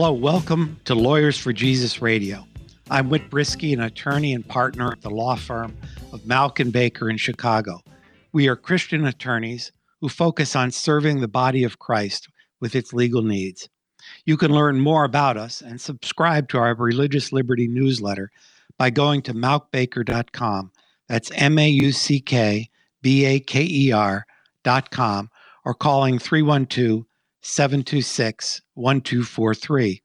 Hello, welcome to Lawyers for Jesus Radio. I'm Whit Brisky, an attorney and partner at the law firm of Mauck and Baker in Chicago. We are Christian attorneys who focus on serving the body of Christ with its legal needs. You can learn more about us and subscribe to our Religious Liberty newsletter by going to mauckbaker.com. That's M A U C K B A K E R.com or calling 312 726 1243.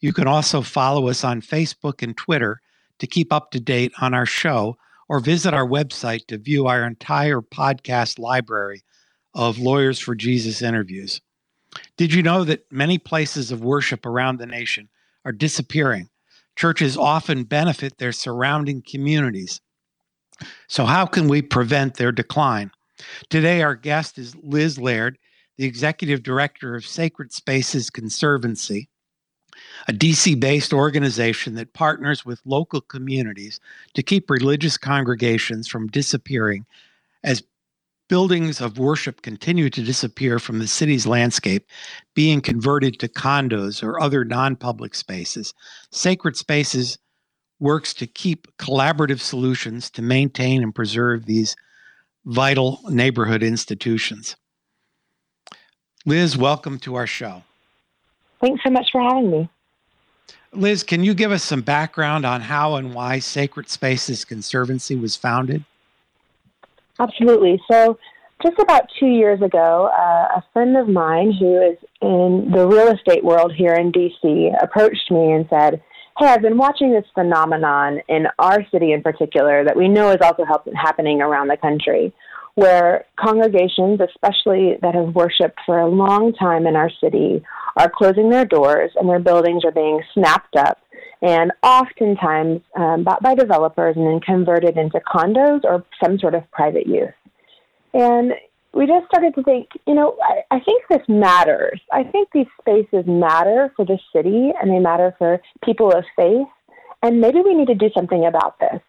You can also follow us on Facebook and Twitter to keep up to date on our show or visit our website to view our entire podcast library of Lawyers for Jesus interviews. Did you know that many places of worship around the nation are disappearing? Churches often benefit their surrounding communities. So, how can we prevent their decline? Today, our guest is Liz Laird the executive director of Sacred Spaces Conservancy, a DC based organization that partners with local communities to keep religious congregations from disappearing as buildings of worship continue to disappear from the city's landscape, being converted to condos or other non public spaces. Sacred Spaces works to keep collaborative solutions to maintain and preserve these vital neighborhood institutions. Liz, welcome to our show. Thanks so much for having me. Liz, can you give us some background on how and why Sacred Spaces Conservancy was founded? Absolutely. So, just about two years ago, uh, a friend of mine who is in the real estate world here in DC approached me and said, Hey, I've been watching this phenomenon in our city in particular that we know is also happening around the country where congregations, especially that have worshiped for a long time in our city, are closing their doors and their buildings are being snapped up and oftentimes um, bought by developers and then converted into condos or some sort of private use. And we just started to think, you know, I, I think this matters. I think these spaces matter for the city and they matter for people of faith. And maybe we need to do something about this.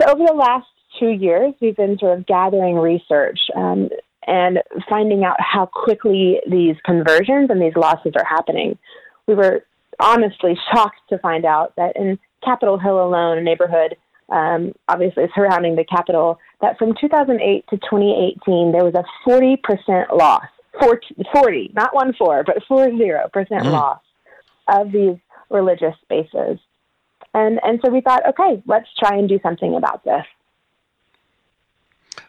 So over the last two years, we've been sort of gathering research um, and finding out how quickly these conversions and these losses are happening. We were honestly shocked to find out that in Capitol Hill alone, a neighborhood um, obviously surrounding the Capitol, that from 2008 to 2018, there was a 40% loss. 40, 40 not 1 4, but 40% mm. loss of these religious spaces. And, and so we thought, okay, let's try and do something about this.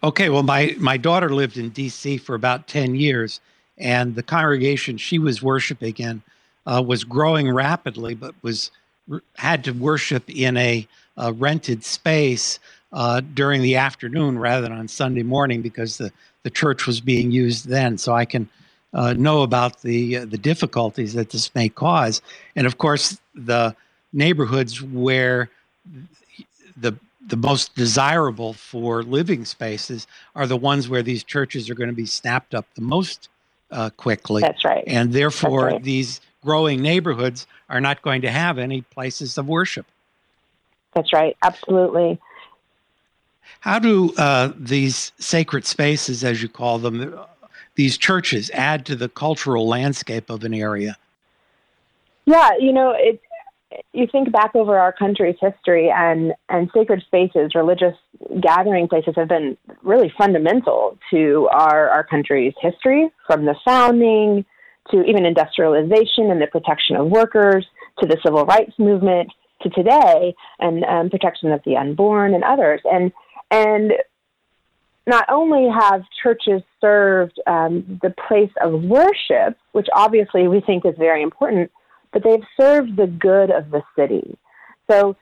Okay, well, my, my daughter lived in D.C. for about 10 years, and the congregation she was worshiping in uh, was growing rapidly, but was had to worship in a, a rented space uh, during the afternoon rather than on Sunday morning because the, the church was being used then. So I can uh, know about the uh, the difficulties that this may cause, and of course the neighborhoods where the the most desirable for living spaces are the ones where these churches are going to be snapped up the most uh, quickly. That's right. And therefore, right. these growing neighborhoods are not going to have any places of worship. That's right. Absolutely. How do uh, these sacred spaces, as you call them, these churches, add to the cultural landscape of an area? Yeah, you know, it, you think back over our country's history and, and sacred spaces, religious gathering places have been really fundamental to our, our country's history from the founding to even industrialization and the protection of workers to the civil rights movement to today and um, protection of the unborn and others. And, and not only have churches served um, the place of worship, which obviously we think is very important, but they've served the good of the city. So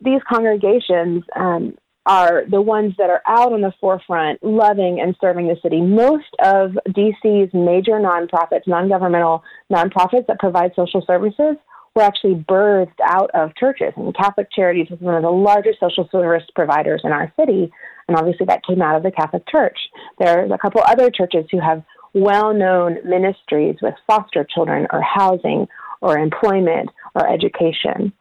these congregations um, are the ones that are out on the forefront, loving and serving the city. Most of DC's major nonprofits, non governmental nonprofits that provide social services, were actually birthed out of churches. And Catholic Charities was one of the largest social service providers in our city, and obviously that came out of the Catholic Church. There's a couple other churches who have well known ministries with foster children or housing or employment or education.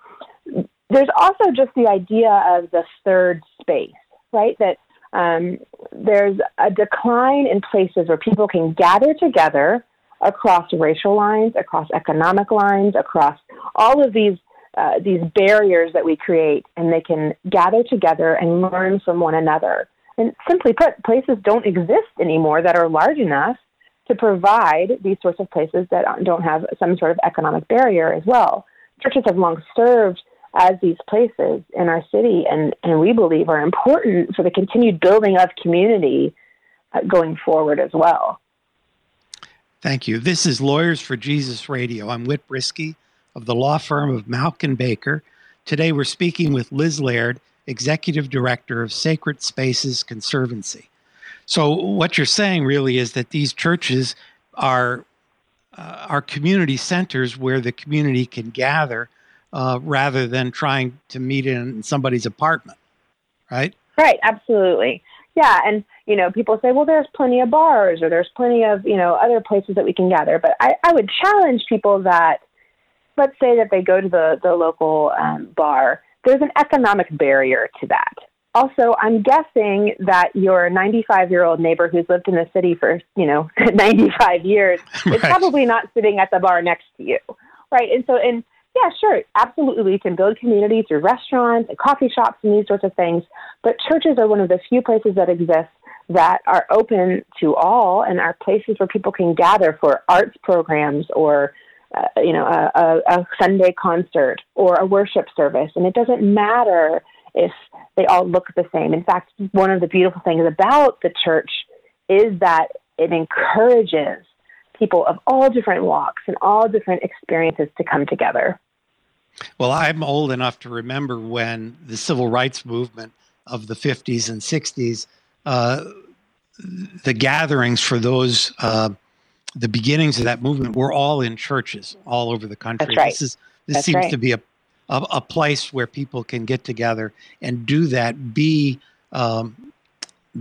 There's also just the idea of the third space, right? That um, there's a decline in places where people can gather together across racial lines, across economic lines, across all of these uh, these barriers that we create, and they can gather together and learn from one another. And simply put, places don't exist anymore that are large enough to provide these sorts of places that don't have some sort of economic barrier as well. Churches have long served as these places in our city, and, and we believe are important for the continued building of community uh, going forward as well. Thank you. This is Lawyers for Jesus Radio. I'm Whit Brisky of the law firm of Mauck and Baker. Today we're speaking with Liz Laird, Executive Director of Sacred Spaces Conservancy. So, what you're saying really is that these churches are, uh, are community centers where the community can gather uh, rather than trying to meet in somebody's apartment, right? Right, absolutely. Yeah, and you know, people say, well, there's plenty of bars or there's plenty of you know other places that we can gather. But I, I would challenge people that, let's say that they go to the the local um, bar. There's an economic barrier to that. Also, I'm guessing that your 95 year old neighbor who's lived in the city for you know 95 years right. is probably not sitting at the bar next to you, right? And so, and yeah, sure, absolutely. We can build community through restaurants and coffee shops and these sorts of things. But churches are one of the few places that exist that are open to all and are places where people can gather for arts programs or uh, you know a, a, a Sunday concert or a worship service. And it doesn't matter if they all look the same. In fact, one of the beautiful things about the church is that it encourages people of all different walks and all different experiences to come together. Well, I'm old enough to remember when the civil rights movement of the 50s and 60s, uh, the gatherings for those, uh, the beginnings of that movement were all in churches all over the country. That's right. This, is, this That's seems right. to be a, a, a, place where people can get together and do that, be um,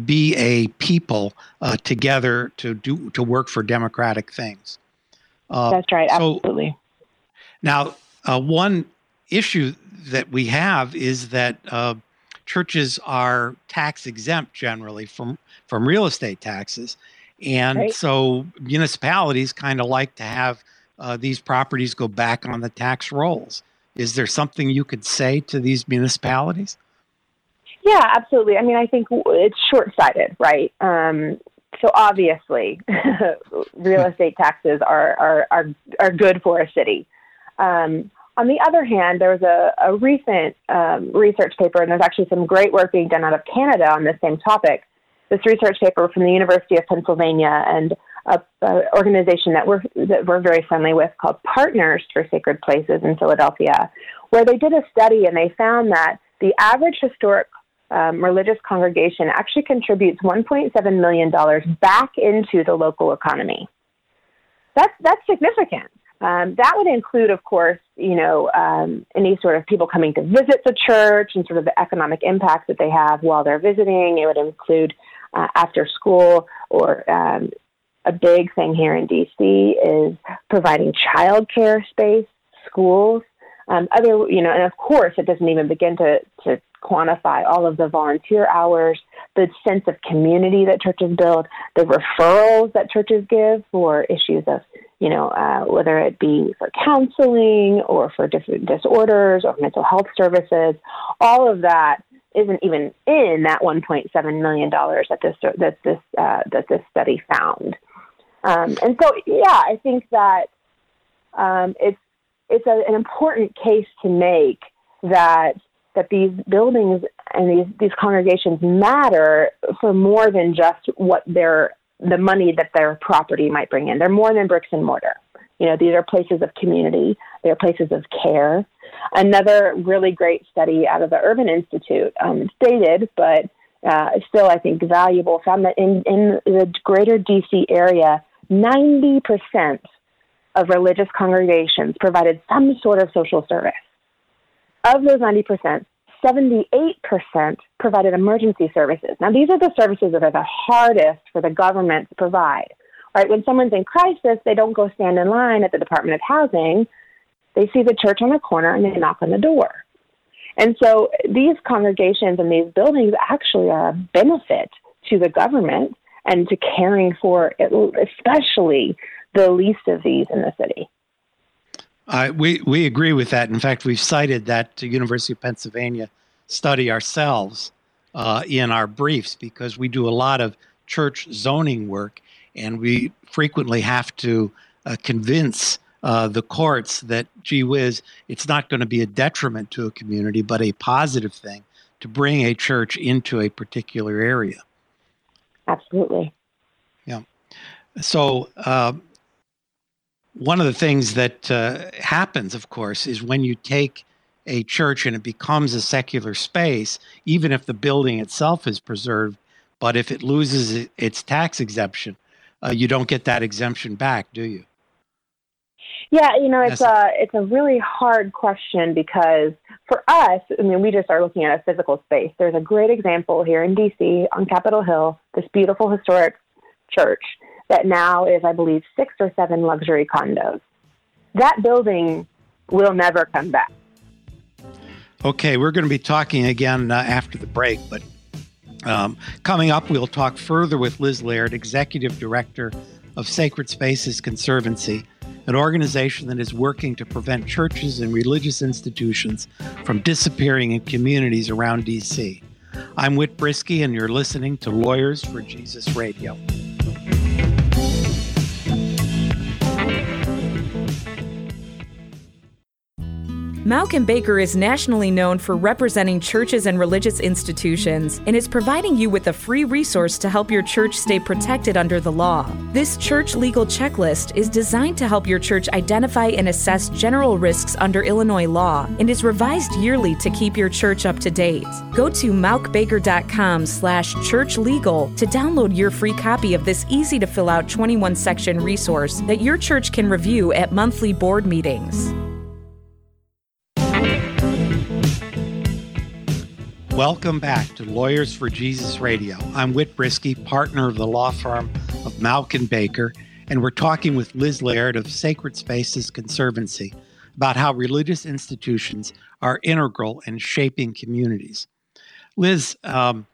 be a people uh, together to do to work for democratic things. Uh, That's right. So absolutely. Now, uh, one issue that we have is that uh, churches are tax exempt generally from from real estate taxes, and right. so municipalities kind of like to have uh, these properties go back on the tax rolls. Is there something you could say to these municipalities? Yeah, absolutely. I mean, I think it's short sighted, right? Um, so obviously, real estate taxes are, are, are, are good for a city. Um, on the other hand, there was a, a recent um, research paper, and there's actually some great work being done out of Canada on this same topic. This research paper from the University of Pennsylvania and an organization that we're, that we're very friendly with called Partners for Sacred Places in Philadelphia, where they did a study and they found that the average historic um, religious congregation actually contributes $1.7 million back into the local economy. That's, that's significant. Um, that would include, of course, you know, um, any sort of people coming to visit the church and sort of the economic impact that they have while they're visiting. It would include uh, after school or um, a big thing here in DC is providing childcare space, schools, um, other, you know, and of course, it doesn't even begin to, to quantify all of the volunteer hours, the sense of community that churches build, the referrals that churches give for issues of, you know, uh, whether it be for counseling or for different disorders or mental health services, all of that isn't even in that 1.7 million dollars that this that this uh, that this study found. Um, and so, yeah, I think that um, it's it's a, an important case to make that that these buildings and these, these congregations matter for more than just what their the money that their property might bring in. They're more than bricks and mortar. You know, these are places of community. They're places of care. Another really great study out of the Urban Institute, um, it's dated, but uh, still I think valuable, found that in, in the greater DC area, 90% of religious congregations provided some sort of social service. Of those 90%, 78% provided emergency services. Now, these are the services that are the hardest for the government to provide. Right? When someone's in crisis, they don't go stand in line at the Department of Housing. They see the church on the corner and they knock on the door. And so these congregations and these buildings actually are a benefit to the government and to caring for especially the least of these in the city. Uh, we, we agree with that. In fact, we've cited that University of Pennsylvania study ourselves uh, in our briefs because we do a lot of church zoning work and we frequently have to uh, convince uh, the courts that, gee whiz, it's not going to be a detriment to a community, but a positive thing to bring a church into a particular area. Absolutely. Yeah. So, uh, one of the things that uh, happens, of course, is when you take a church and it becomes a secular space, even if the building itself is preserved, but if it loses its tax exemption, uh, you don't get that exemption back, do you? Yeah, you know, it's a it's a really hard question because for us, I mean, we just are looking at a physical space. There's a great example here in DC on Capitol Hill, this beautiful historic church that now is, I believe, six or seven luxury condos. That building will never come back. Okay, we're going to be talking again uh, after the break, but um, coming up, we'll talk further with Liz Laird, Executive Director of Sacred Spaces Conservancy, an organization that is working to prevent churches and religious institutions from disappearing in communities around D.C. I'm Whit Brisky, and you're listening to Lawyers for Jesus Radio. Mauck and Baker is nationally known for representing churches and religious institutions and is providing you with a free resource to help your church stay protected under the law. This church legal checklist is designed to help your church identify and assess general risks under Illinois law and is revised yearly to keep your church up to date. Go to mauckbaker.com slash churchlegal to download your free copy of this easy to fill out 21 section resource that your church can review at monthly board meetings. Welcome back to Lawyers for Jesus Radio. I'm Whit Brisky, partner of the law firm of Mauck and Baker, and we're talking with Liz Laird of Sacred Spaces Conservancy about how religious institutions are integral in shaping communities. Liz, um,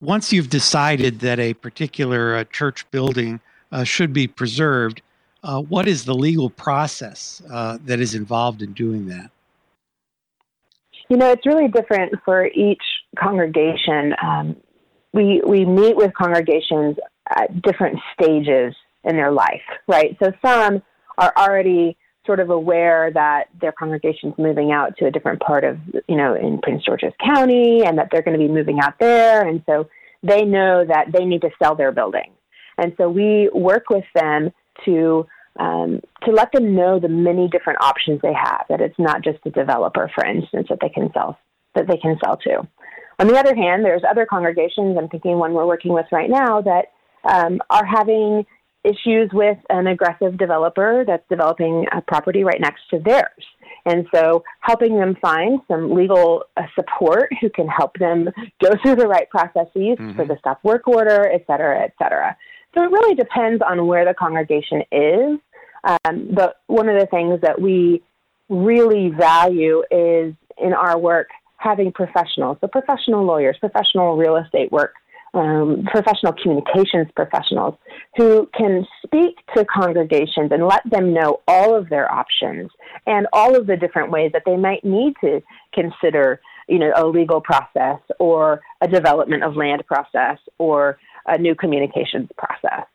once you've decided that a particular uh, church building uh, should be preserved, uh, what is the legal process uh, that is involved in doing that? You know, it's really different for each congregation. Um, we we meet with congregations at different stages in their life, right? So some are already sort of aware that their congregation's moving out to a different part of, you know, in Prince George's County and that they're going to be moving out there. And so they know that they need to sell their building. And so we work with them to um, to let them know the many different options they have. That it's not just a developer, for instance, that they can sell that they can sell to. On the other hand, there's other congregations. I'm thinking one we're working with right now that um, are having issues with an aggressive developer that's developing a property right next to theirs. And so helping them find some legal uh, support who can help them go through the right processes mm-hmm. for the stop work order, et cetera, et cetera. So it really depends on where the congregation is um, but one of the things that we really value is in our work having professionals, so professional lawyers, professional real estate work, um, professional communications professionals who can speak to congregations and let them know all of their options and all of the different ways that they might need to consider, you know, a legal process or a development of land process or a new communications process.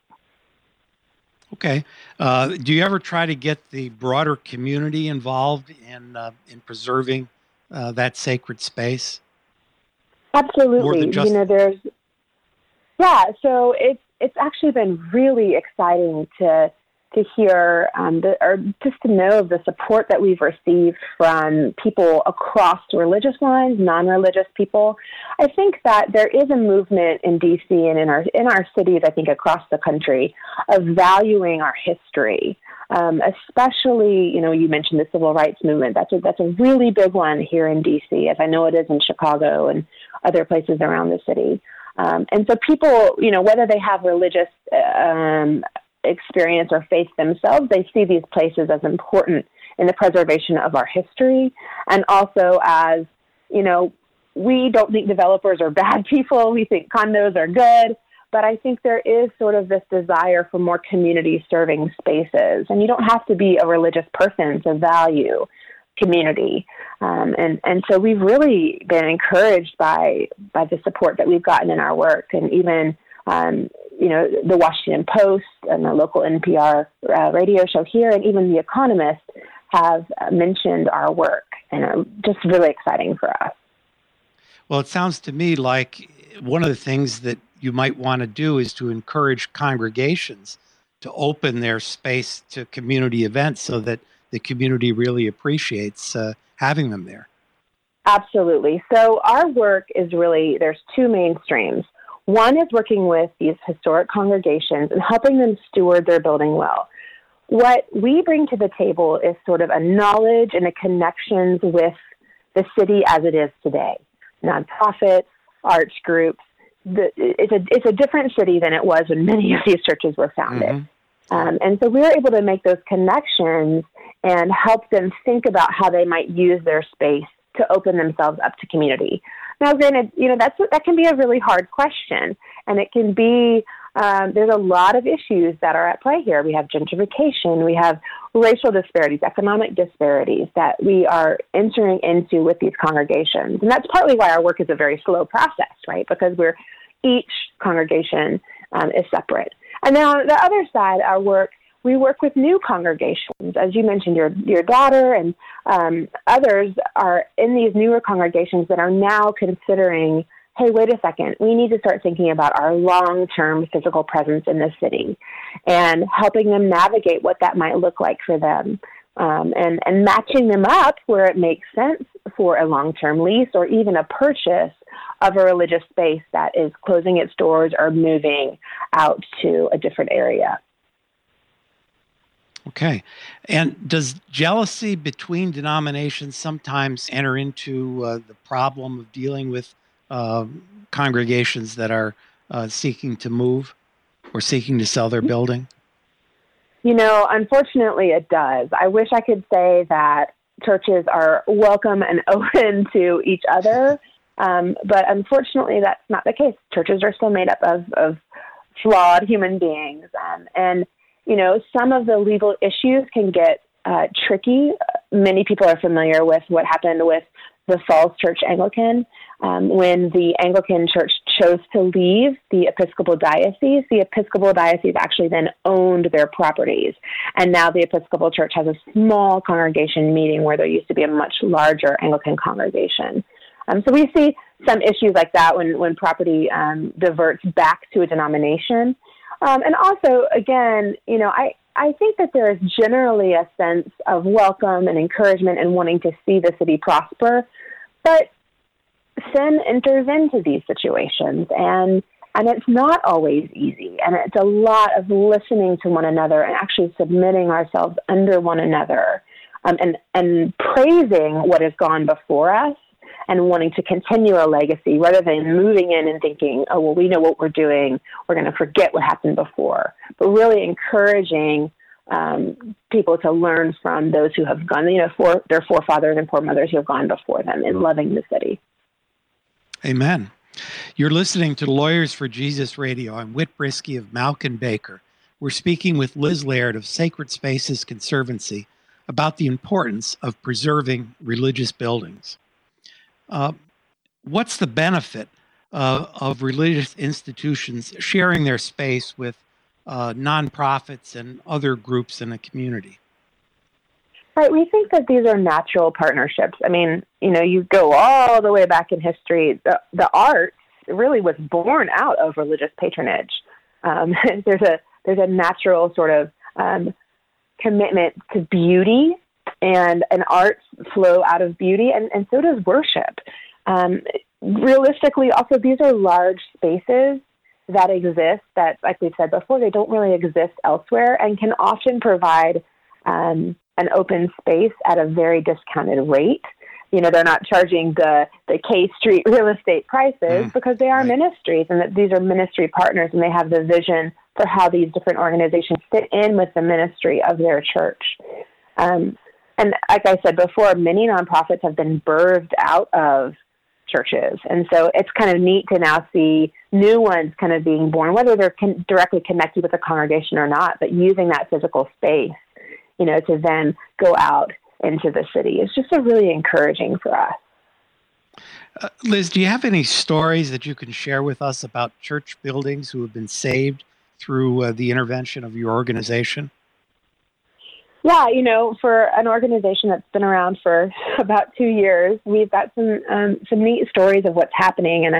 Okay. Uh, do you ever try to get the broader community involved in uh, in preserving uh, that sacred space? Absolutely. Just- you know, there's yeah. So it's it's actually been really exciting to to hear um, the, or just to know of the support that we've received from people across religious lines, non-religious people. I think that there is a movement in DC and in our in our cities, I think across the country, of valuing our history. um, especially, you know, you mentioned the civil rights movement. That's a, that's a really big one here in D.C., as I know it is in Chicago and other places around the city. Um, and so people, you know, whether they have religious um, experience or faith themselves, they see these places as important in the preservation of our history and also as, you know, we don't think developers are bad people. We think condos are good. But I think there is sort of this desire for more community serving spaces. And you don't have to be a religious person to value community. Um, and, and so we've really been encouraged by, by the support that we've gotten in our work. And even, um, you know, the Washington Post and the local NPR uh, radio show here, and even The Economist have mentioned our work. And uh, just really exciting for us. Well, it sounds to me like one of the things that you might want to do is to encourage congregations to open their space to community events so that the community really appreciates uh, having them there. Absolutely. So, our work is really there's two main streams. One is working with these historic congregations and helping them steward their building well. What we bring to the table is sort of a knowledge and a connections with the city as it is today nonprofits, arts groups. The, it's a it's a different city than it was when many of these churches were founded. Mm-hmm. Um, and so we were able to make those connections and help them think about how they might use their space to open themselves up to community. Now, granted, you know that's that can be a really hard question, and it can be um, there's a lot of issues that are at play here. We have gentrification, we have racial disparities, economic disparities that we are entering into with these congregations. And that's partly why our work is a very slow process, right? Because we're each congregation um, is separate. And then on the other side, our work, we work with new congregations. As you mentioned, your, your daughter and um, others are in these newer congregations that are now considering hey, wait a second, we need to start thinking about our long term physical presence in the city and helping them navigate what that might look like for them. Um, and, and matching them up where it makes sense for a long term lease or even a purchase of a religious space that is closing its doors or moving out to a different area. Okay. And does jealousy between denominations sometimes enter into uh, the problem of dealing with uh, congregations that are uh, seeking to move or seeking to sell their building? You know, unfortunately, it does. I wish I could say that churches are welcome and open to each other, um, but unfortunately, that's not the case. Churches are still made up of, of flawed human beings, um, and you know, some of the legal issues can get uh, tricky. Many people are familiar with what happened with the Falls Church Anglican. Um, when the Anglican Church chose to leave the Episcopal Diocese, the Episcopal Diocese actually then owned their properties. And now the Episcopal Church has a small congregation meeting where there used to be a much larger Anglican congregation. Um, so we see some issues like that when, when property um, diverts back to a denomination. Um, and also, again, you know, I, I think that there is generally a sense of welcome and encouragement and wanting to see the city prosper. But sin enters into these situations and and it's not always easy and it's a lot of listening to one another and actually submitting ourselves under one another um, and and praising what has gone before us and wanting to continue a legacy rather than moving in and thinking oh well we know what we're doing we're going to forget what happened before but really encouraging um, people to learn from those who have gone you know for their forefathers and foremothers who have gone before them in loving the city Amen. You're listening to Lawyers for Jesus Radio. I'm Whit Brisky of Mauck and Baker. We're speaking with Liz Laird of Sacred Spaces Conservancy about the importance of preserving religious buildings. Uh, what's the benefit uh, of religious institutions sharing their space with uh, nonprofits and other groups in a community? Right. We think that these are natural partnerships. I mean, you know, you go all the way back in history. The, the art really was born out of religious patronage. Um, there's a there's a natural sort of um, commitment to beauty, and an art flow out of beauty, and, and so does worship. Um, realistically, also these are large spaces that exist that, like we've said before, they don't really exist elsewhere, and can often provide um, an open space at a very discounted rate. You know, they're not charging the, the K Street real estate prices mm, because they are right. ministries and that these are ministry partners and they have the vision for how these different organizations fit in with the ministry of their church. Um, and like I said before, many nonprofits have been birthed out of churches. And so it's kind of neat to now see new ones kind of being born, whether they're con- directly connected with a congregation or not, but using that physical space, you know, to then go out into the city. It's just a really encouraging for us. Uh, Liz, do you have any stories that you can share with us about church buildings who have been saved through uh, the intervention of your organization? Yeah, you know, for an organization that's been around for about two years, we've got some um, some neat stories of what's happening, and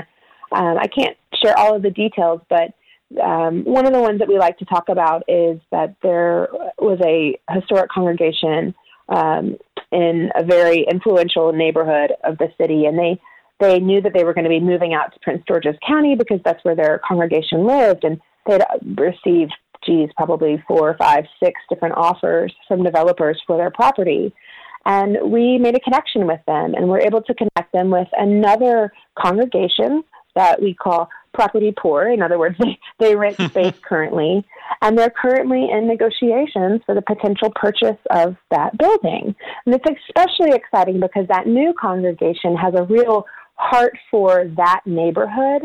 um, I can't share all of the details, but um, one of the ones that we like to talk about is that there was a historic congregation um, in a very influential neighborhood of the city, and they they knew that they were going to be moving out to Prince George's County because that's where their congregation lived, and they'd received geez, probably four, five, six different offers from developers for their property. And we made a connection with them and we're able to connect them with another congregation that we call property poor. In other words, they, they rent space currently, and they're currently in negotiations for the potential purchase of that building. And it's especially exciting because that new congregation has a real heart for that neighborhood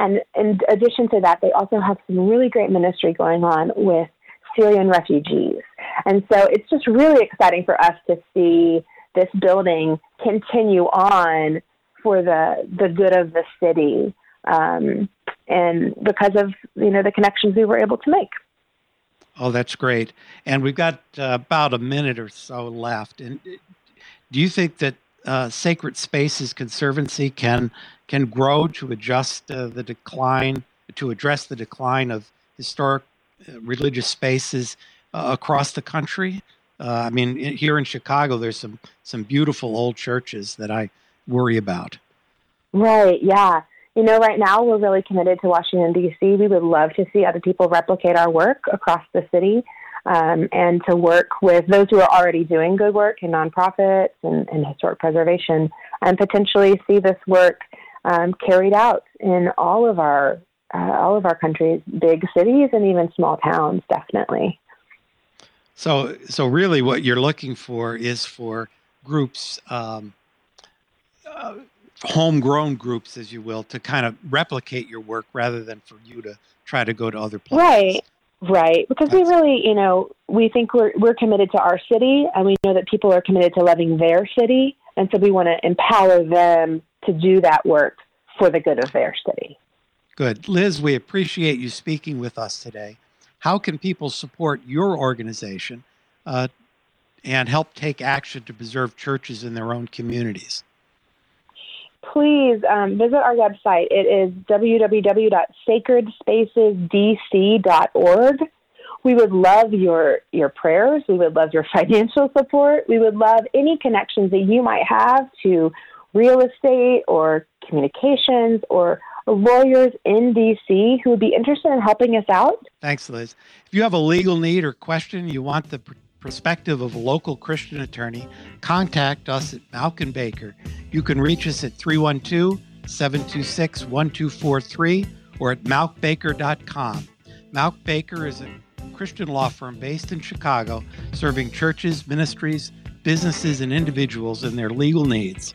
and in addition to that, they also have some really great ministry going on with Syrian refugees. And so it's just really exciting for us to see this building continue on for the the good of the city, um, and because of you know the connections we were able to make. Oh, that's great. And we've got uh, about a minute or so left. And do you think that uh, Sacred Spaces Conservancy can can grow to adjust uh, the decline, to address the decline of historic uh, religious spaces uh, across the country. Uh, I mean, here in Chicago, there's some some beautiful old churches that I worry about. Right. Yeah. You know, right now we're really committed to Washington D.C. We would love to see other people replicate our work across the city. Um, and to work with those who are already doing good work in nonprofits and, and historic preservation, and potentially see this work um, carried out in all of our uh, all of our countries, big cities and even small towns, definitely. So, so really, what you're looking for is for groups, um, uh, homegrown groups, as you will, to kind of replicate your work rather than for you to try to go to other places. Right. Right, because we really, you know, we think we're we're committed to our city, and we know that people are committed to loving their city, and so we want to empower them to do that work for the good of their city. Good. Liz, we appreciate you speaking with us today. How can people support your organization uh, and help take action to preserve churches in their own communities? Please um, visit our website. It is www.sacredspacesdc.org. We would love your, your prayers. We would love your financial support. We would love any connections that you might have to real estate or communications or lawyers in DC who would be interested in helping us out. Thanks, Liz. If you have a legal need or question, you want the perspective of a local Christian attorney, contact us at Mauck and Baker. You can reach us at 312 726 1243 or at mauckbaker.com. Mauck Baker is a Christian law firm based in Chicago, serving churches, ministries, businesses, and individuals in their legal needs.